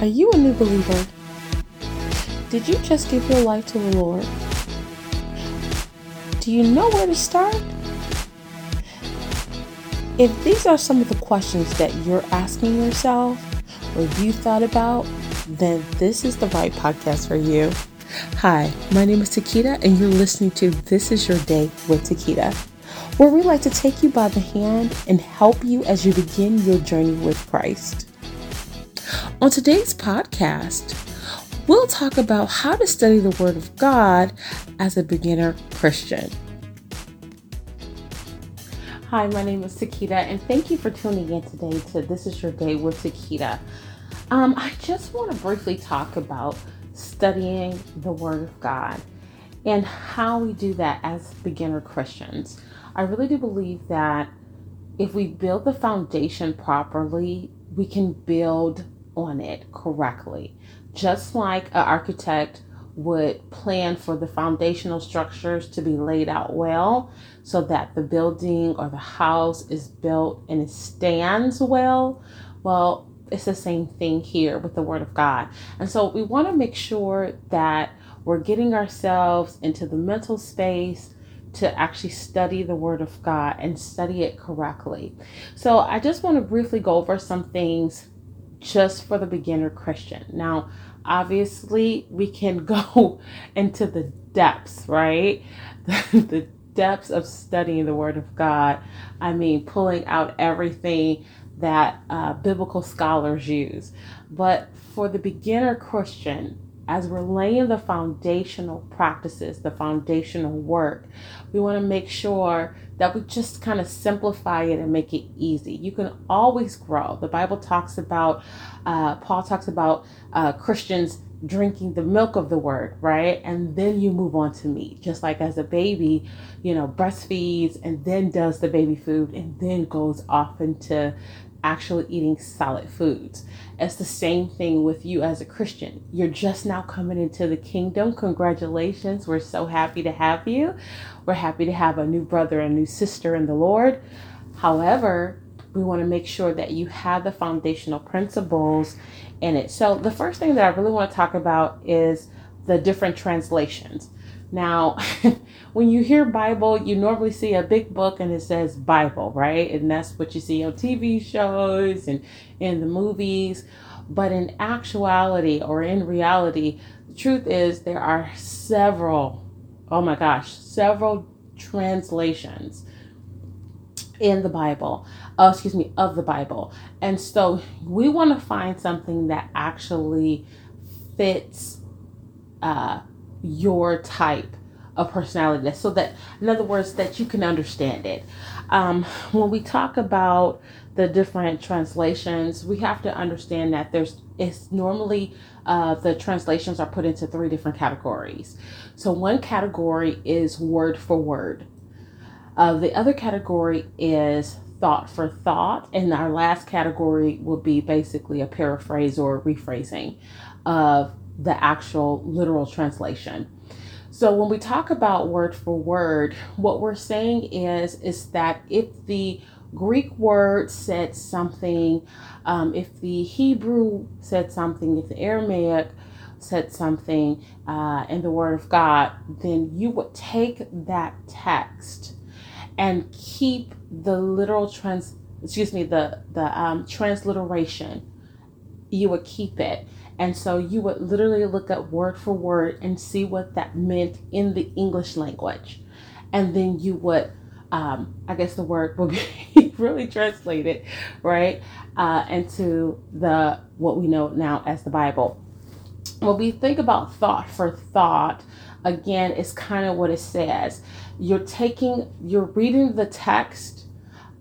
Are you a new believer? Did you just give your life to the Lord? Do you know where to start? If these are some of the questions that you're asking yourself or you thought about, then this is the right podcast for you. Hi, my name is Taquita, and you're listening to This Is Your Day with Taquita, where we like to take you by the hand and help you as you begin your journey with Christ. On today's podcast, we'll talk about how to study the Word of God as a beginner Christian. Hi, my name is Taquita, and thank you for tuning in today to This Is Your Day with Taquita. Um, I just want to briefly talk about studying the Word of God and how we do that as beginner Christians. I really do believe that if we build the foundation properly, we can build on it correctly. Just like an architect would plan for the foundational structures to be laid out well so that the building or the house is built and it stands well. Well, it's the same thing here with the Word of God. And so we want to make sure that we're getting ourselves into the mental space to actually study the Word of God and study it correctly. So I just want to briefly go over some things just for the beginner Christian. Now, obviously, we can go into the depths, right? the depths of studying the Word of God. I mean, pulling out everything that uh, biblical scholars use. But for the beginner Christian, as we're laying the foundational practices, the foundational work, we want to make sure that we just kind of simplify it and make it easy. You can always grow. The Bible talks about, uh, Paul talks about uh, Christians drinking the milk of the word, right? And then you move on to meat. Just like as a baby, you know, breastfeeds and then does the baby food and then goes off into actually eating solid foods. It's the same thing with you as a Christian. You're just now coming into the kingdom. Congratulations. We're so happy to have you. We're happy to have a new brother and new sister in the Lord. However, we want to make sure that you have the foundational principles in it. So, the first thing that I really want to talk about is the different translations. Now, when you hear Bible, you normally see a big book and it says Bible, right? And that's what you see on TV shows and in the movies. But in actuality or in reality, the truth is there are several, oh my gosh, several translations in the Bible, uh, excuse me, of the Bible. And so we want to find something that actually fits uh, your type of personality. So that in other words that you can understand it. Um, when we talk about the different translations we have to understand that there's it's normally uh, the translations are put into three different categories. So one category is word for word. Uh, the other category is thought for thought and our last category will be basically a paraphrase or rephrasing of the actual literal translation. So when we talk about word for word, what we're saying is is that if the Greek word said something, um, if the Hebrew said something, if the Aramaic said something uh, in the Word of God, then you would take that text and keep the literal trans, excuse me, the the um, transliteration. You would keep it and so you would literally look up word for word and see what that meant in the English language. And then you would, um, I guess the word would be really translated, right, uh, into the what we know now as the Bible. When we think about thought for thought, again, it's kind of what it says. You're taking, you're reading the text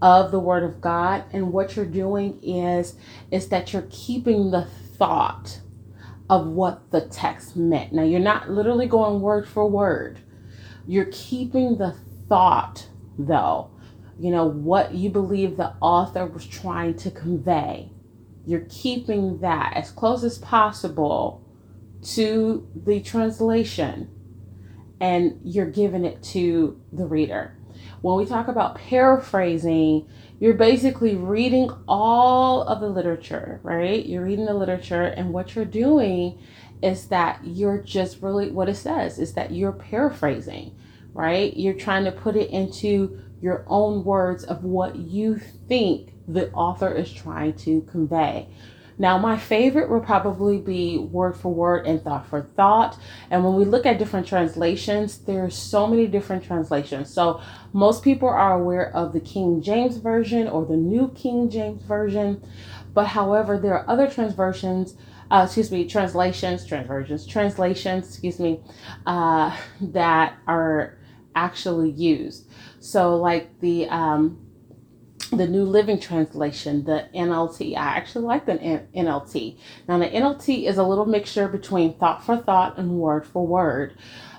of the word of God and what you're doing is is that you're keeping the thought of what the text meant. Now, you're not literally going word for word, you're keeping the thought, though, you know, what you believe the author was trying to convey. You're keeping that as close as possible to the translation and you're giving it to the reader. When we talk about paraphrasing, you're basically reading all of the literature, right? You're reading the literature, and what you're doing is that you're just really what it says is that you're paraphrasing, right? You're trying to put it into your own words of what you think the author is trying to convey. Now, my favorite would probably be word for word and thought for thought. And when we look at different translations, there are so many different translations. So most people are aware of the King James Version or the New King James Version. But however, there are other transversions uh, excuse me, translations, transversions, translations, excuse me, uh, that are actually used. So, like the um, the New Living Translation, the NLT. I actually like the NLT. Now, the NLT is a little mixture between thought for thought and word for word,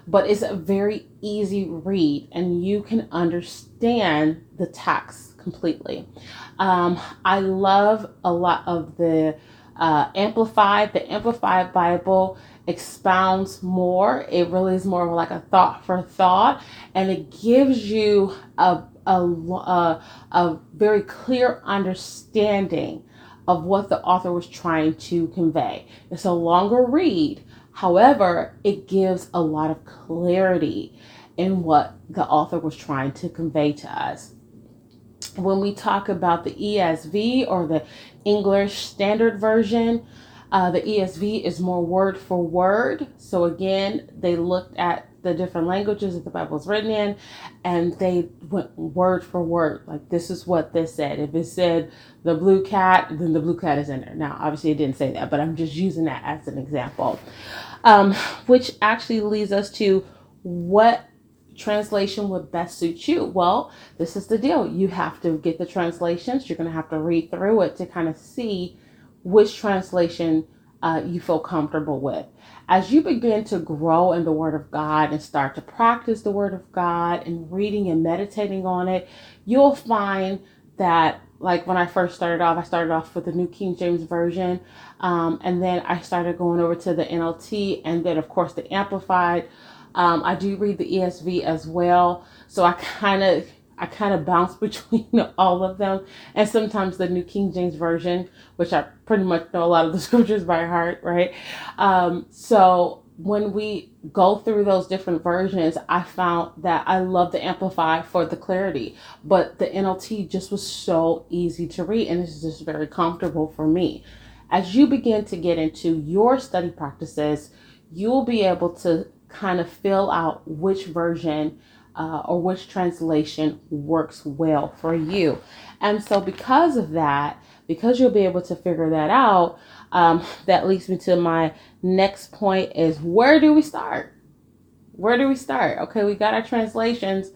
but it's a very easy read and you can understand the text completely. Um, I love a lot of the uh, Amplified. The Amplified Bible expounds more. It really is more of like a thought for thought, and it gives you a a, a, a very clear understanding of what the author was trying to convey. It's a longer read, however, it gives a lot of clarity in what the author was trying to convey to us. When we talk about the ESV or the English Standard Version, uh, the ESV is more word for word. So again, they looked at the different languages that the Bible is written in, and they went word for word. Like this is what this said. If it said the blue cat, then the blue cat is in there. Now, obviously, it didn't say that, but I'm just using that as an example, um, which actually leads us to what translation would best suit you? Well, this is the deal. You have to get the translations. You're going to have to read through it to kind of see which translation uh, you feel comfortable with. As you begin to grow in the Word of God and start to practice the Word of God and reading and meditating on it, you'll find that, like when I first started off, I started off with the New King James Version, um, and then I started going over to the NLT, and then, of course, the Amplified. Um, I do read the ESV as well, so I kind of I kind of bounce between all of them, and sometimes the New King James Version, which I pretty much know a lot of the scriptures by heart, right? Um, so when we go through those different versions, I found that I love the Amplify for the clarity, but the NLT just was so easy to read, and it's just very comfortable for me. As you begin to get into your study practices, you'll be able to kind of fill out which version uh, or which translation works well for you. And so, because of that, because you'll be able to figure that out, um, that leads me to my next point is where do we start? Where do we start? Okay, we got our translations.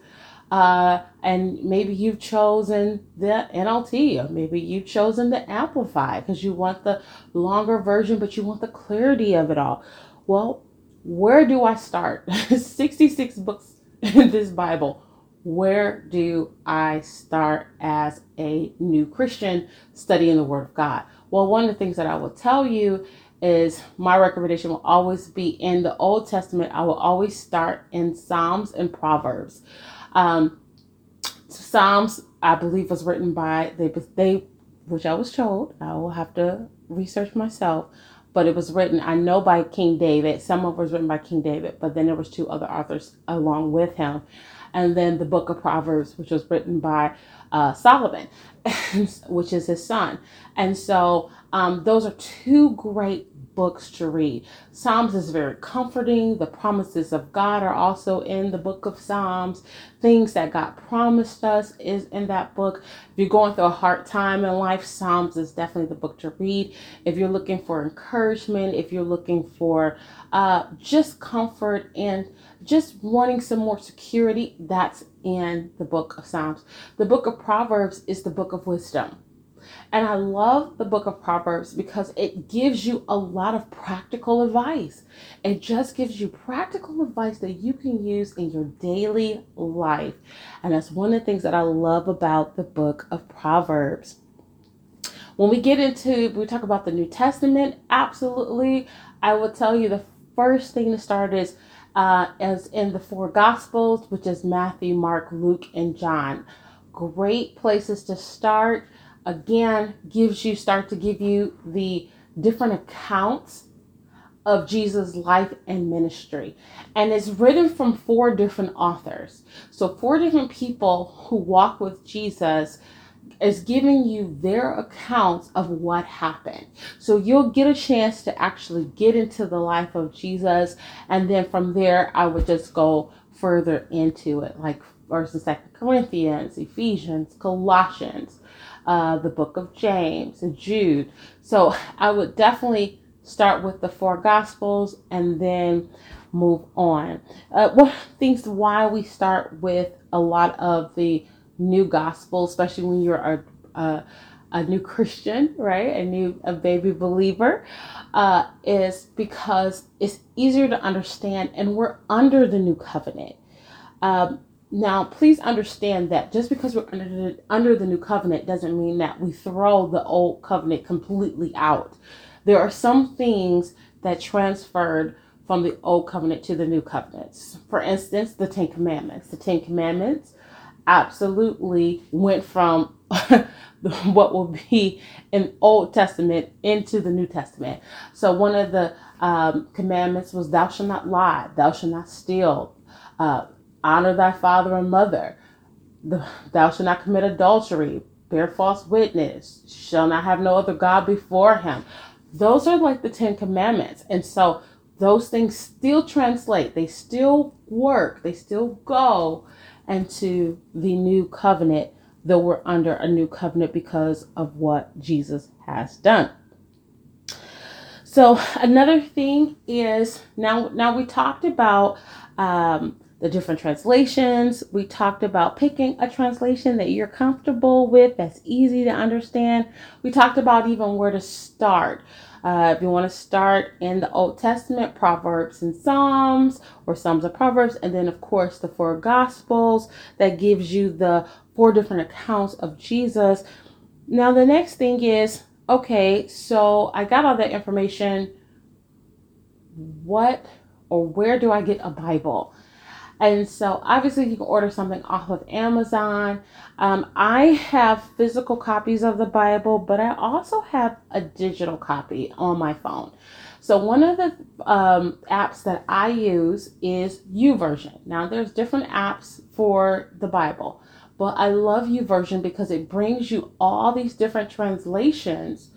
Uh, and maybe you've chosen the NLT, or maybe you've chosen the Amplify because you want the longer version, but you want the clarity of it all. Well, where do I start? 66 books this Bible. Where do I start as a new Christian studying the Word of God? Well, one of the things that I will tell you is my recommendation will always be in the Old Testament. I will always start in Psalms and Proverbs. Um, Psalms, I believe, was written by they they, which I was told. I will have to research myself but it was written i know by king david. Some of it was written by king david but then there was two other authors along with him. And then the book of proverbs which was written by uh, solomon which is his son. And so um, those are two great books to read. Psalms is very comforting. The promises of God are also in the book of Psalms. Things that God promised us is in that book. If you're going through a hard time in life, Psalms is definitely the book to read. If you're looking for encouragement, if you're looking for uh, just comfort and just wanting some more security, that's in the book of Psalms. The book of Proverbs is the book of wisdom. And I love the book of Proverbs because it gives you a lot of practical advice. It just gives you practical advice that you can use in your daily life. And that's one of the things that I love about the book of Proverbs. When we get into, we talk about the New Testament, absolutely, I will tell you the first thing to start is uh, as in the four Gospels, which is Matthew, Mark, Luke, and John. Great places to start. Again, gives you start to give you the different accounts of Jesus' life and ministry. And it's written from four different authors. So, four different people who walk with Jesus is giving you their accounts of what happened. So you'll get a chance to actually get into the life of Jesus. And then from there, I would just go further into it, like First and Second Corinthians, Ephesians, Colossians, uh, the book of James, and Jude. So I would definitely start with the four Gospels and then move on. Uh, one of the things why we start with a lot of the new gospel, especially when you're a, a, a new Christian, right? A new a baby believer, uh, is because it's easier to understand, and we're under the new covenant. Um, now, please understand that just because we're under the, under the new covenant doesn't mean that we throw the old covenant completely out. There are some things that transferred from the old covenant to the new covenants. For instance, the Ten Commandments. The Ten Commandments absolutely went from what will be an Old Testament into the New Testament. So one of the um, commandments was, "Thou shalt not lie. Thou shalt not steal. Uh, honor thy father and mother. Thou shalt not commit adultery. Bear false witness. Shall not have no other god before him." Those are like the Ten Commandments, and so those things still translate. They still work. They still go and to the new covenant, though we're under a new covenant because of what Jesus has done. So another thing is now now we talked about um, the different translations. We talked about picking a translation that you're comfortable with, that's easy to understand. We talked about even where to start. Uh, if you want to start in the Old Testament, Proverbs and Psalms, or Psalms and Proverbs, and then, of course, the four Gospels that gives you the four different accounts of Jesus. Now, the next thing is okay, so I got all that information. What or where do I get a Bible? And so obviously you can order something off of Amazon. Um, I have physical copies of the Bible, but I also have a digital copy on my phone. So one of the um, apps that I use is YouVersion. Now there's different apps for the Bible, but I love YouVersion because it brings you all these different translations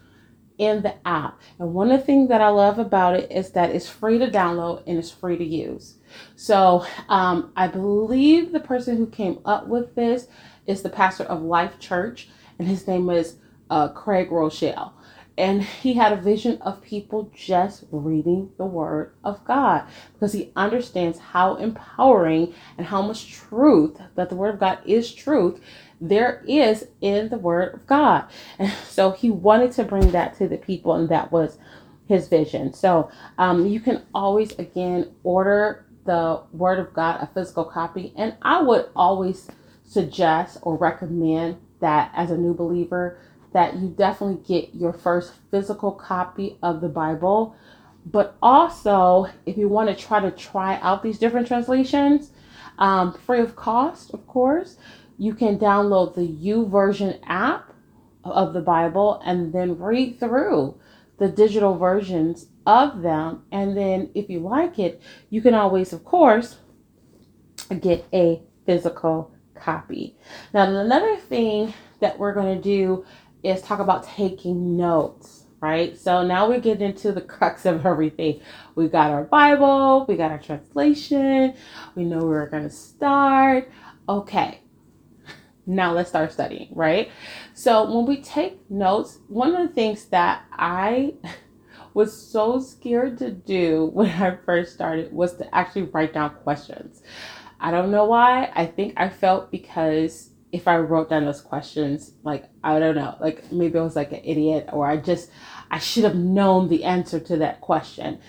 in the app. And one of the things that I love about it is that it's free to download and it's free to use. So um, I believe the person who came up with this is the pastor of Life Church, and his name is uh, Craig Groeschel. And he had a vision of people just reading the Word of God because he understands how empowering and how much truth that the Word of God is truth there is in the Word of God. And so he wanted to bring that to the people, and that was his vision. So um, you can always, again, order the Word of God, a physical copy. And I would always suggest or recommend that as a new believer, that you definitely get your first physical copy of the Bible. But also, if you want to try to try out these different translations, um, free of cost, of course, you can download the YouVersion app of the Bible and then read through the digital versions of them. And then, if you like it, you can always, of course, get a physical copy. Now, another thing that we're going to do is talk about taking notes, right? So now we get into the crux of everything. We've got our Bible, we got our translation, we know where we're going to start. Okay, now let's start studying, right? So when we take notes, one of the things that I was so scared to do when I first started was to actually write down questions. I don't know why. I think I felt because if I wrote down those questions, like, I don't know, like maybe I was like an idiot or I just, I should have known the answer to that question.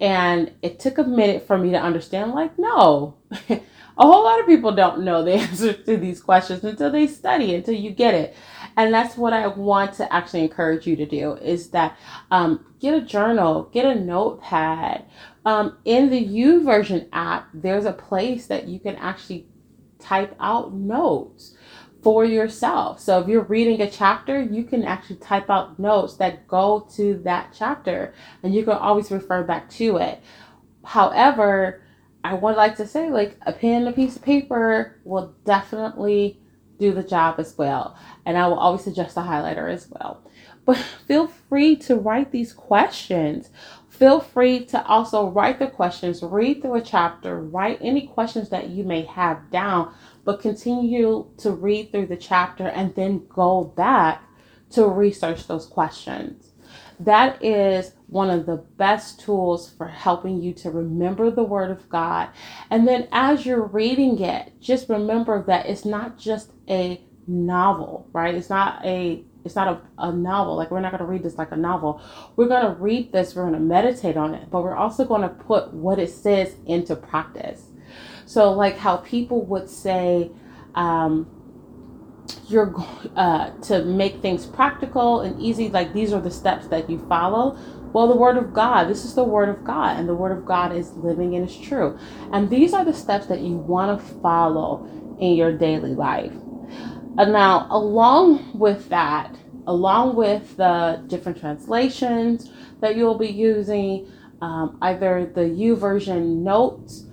And it took a minute for me to understand, like, no, a whole lot of people don't know the answer to these questions until they study, until you get it. and that's what I want to actually encourage you to do is that um, get a journal, get a notepad. Um, in the YouVersion app, there's a place that you can actually type out notes for yourself. So if you're reading a chapter, you can actually type out notes that go to that chapter and you can always refer back to it. However, I would like to say like a pen and a piece of paper will definitely do the job as well. And I will always suggest a highlighter as well. But feel free to write these questions. Feel free to also write the questions, read through a chapter, write any questions that you may have down, but continue to read through the chapter and then go back to research those questions. That is one of the best tools for helping you to remember the Word of God. And then as you're reading it, just remember that it's not just a novel, right? It's not a it's not a, a novel. Like we're not going to read this like a novel. We're going to read this, we're going to meditate on it, but we're also going to put what it says into practice. So like how people would say, um, you're uh, to make things practical and easy like these are the steps that you follow. Well the word of god this is the word of god and the word of god is living and is true. And these are the steps that you want to follow in your daily life. And now along with that along with the different translations that you'll be using um, either the YouVersion notes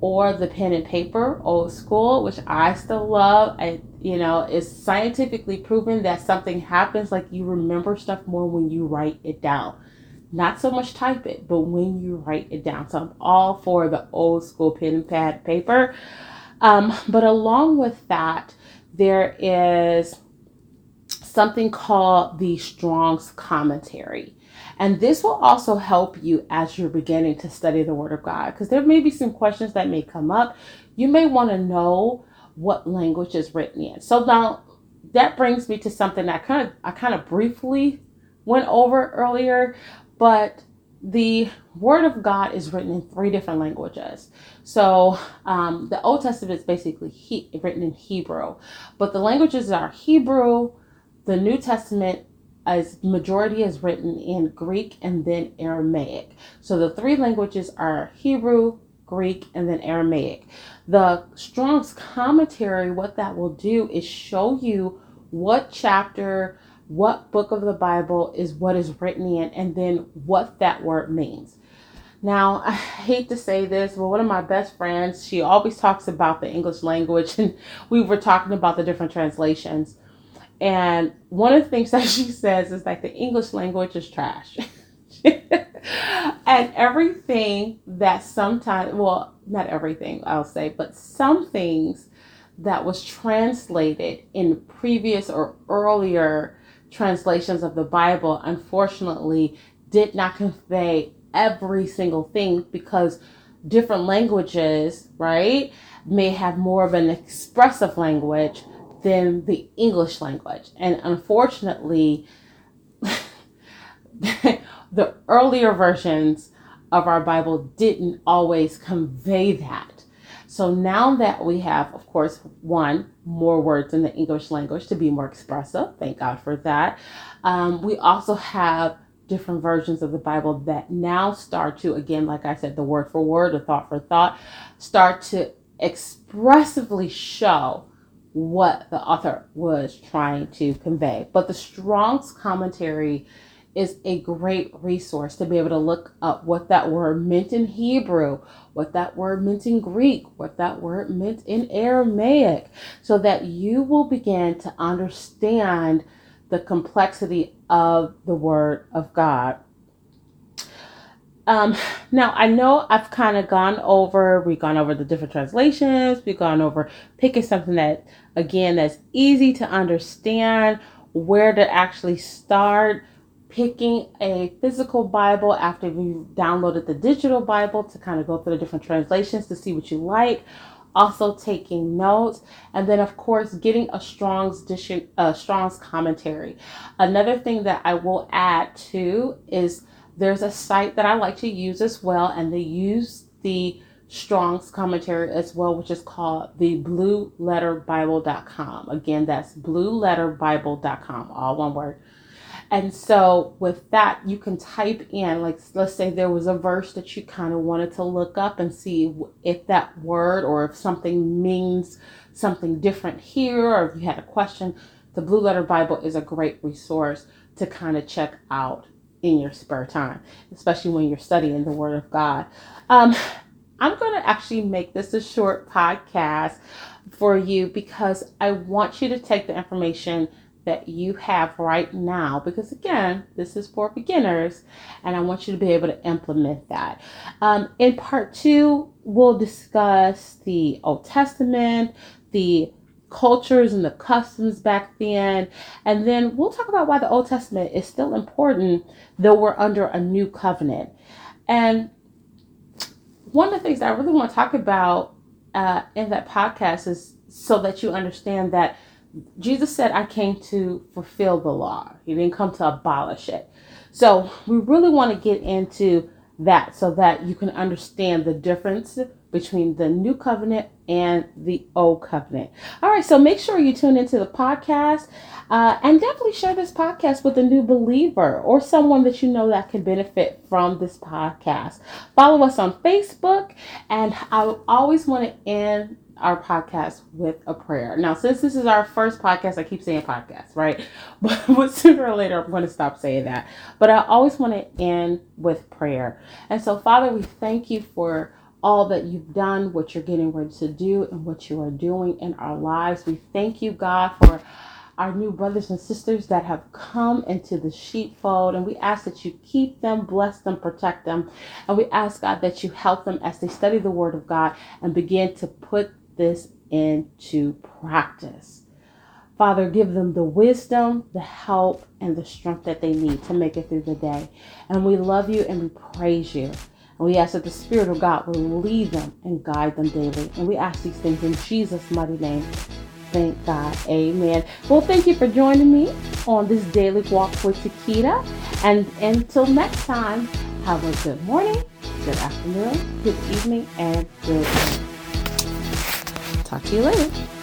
or the pen and paper old school which i still love you know it's scientifically proven that something happens like you remember stuff more when you write it down. Not so much type it but when you write it down. So i'm all for the old school pen and pad paper. Um, but along with that there is something called the strong's commentary. And this will also help you as you're beginning to study the Word of God because there may be some questions that may come up. You may want to know what language is written in. So now that brings me to something that kind of I kind of briefly went over earlier, but the Word of God is written in three different languages. So um, the Old Testament is basically he, written in Hebrew, but the languages are Hebrew. The New Testament as majority is written in Greek and then Aramaic. So the three languages are Hebrew, Greek, and then Aramaic. The Strong's commentary, what that will do is show you what chapter, what book of the Bible is what is written in, and then what that word means. Now, I hate to say this, but one of my best friends, she always talks about the English language, and we were talking about the different translations. And one of the things that she says is like the English language is trash. and everything that sometimes, well, not everything, I'll say, but some things that was translated in previous or earlier translations of the Bible, unfortunately, did not convey every single thing because different languages, right, may have more of an expressive language than the English language. And unfortunately, the earlier versions of our Bible didn't always convey that. So now that we have, of course, one, more words in the English language to be more expressive, thank God for that. Um, we also have different versions of the Bible that now start to, again, like I said, the word for word, the thought for thought, start to expressively show what the author was trying to convey. But the Strong's commentary is a great resource to be able to look up what that word meant in Hebrew, what that word meant in Greek, what that word meant in Aramaic, so that you will begin to understand the complexity of the Word of God. Um, now I know I've kind of gone over, we've gone over the different translations, we've gone over picking something that, again, that's easy to understand, where to actually start, picking a physical Bible after you've downloaded the digital Bible to kind of go through the different translations to see what you like. Also taking notes, and then of course getting a Strong's edition, uh, Strong's commentary. Another thing that I will add to is there's a site that I like to use as well, and they use the Strong's commentary as well, which is called the blueletterbible.com. Again, that's blueletterbible.com, all one word. And so with that, you can type in, like, let's say there was a verse that you kind of wanted to look up and see if that word or if something means something different here, or if you had a question. The Blue Letter Bible is a great resource to kind of check out in your spare time, especially when you're studying the Word of God. Um, I'm going to actually make this a short podcast for you because I want you to take the information that you have right now because again this is for beginners and i want you to be able to implement that. Um, in part two we'll discuss the old testament the cultures and the customs back then and then we'll talk about why the old testament is still important though we're under a new covenant. And one of the things that i really want to talk about uh, in that podcast is so that you understand that Jesus said, I came to fulfill the law. He didn't come to abolish it. So we really want to get into that so that you can understand the difference between the new covenant and the old covenant. All right, so make sure you tune into the podcast uh, and definitely share this podcast with a new believer or someone that you know that can benefit from this podcast. Follow us on Facebook, and I always want to end our podcast with a prayer. Now, since this is our first podcast, I keep saying podcast, right? But, but sooner or later, I'm going to stop saying that. But I always want to end with prayer. And so, Father, we thank you for all that you've done, what you're getting ready to do, and what you are doing in our lives. We thank you, God, for our new brothers and sisters that have come into the sheepfold. And we ask that you keep them, bless them, protect them. And we ask, God, that you help them as they study the Word of God and begin to put this into practice. Father, give them the wisdom, the help, and the strength that they need to make it through the day. And we love you and we praise you. And we ask that the Spirit of God will lead them and guide them daily. And we ask these things in Jesus' mighty name. Thank God. Amen. Well, thank you for joining me on this daily walk with Taquita. And until next time, have a good morning, good afternoon, good evening, and good night. Talk to you later.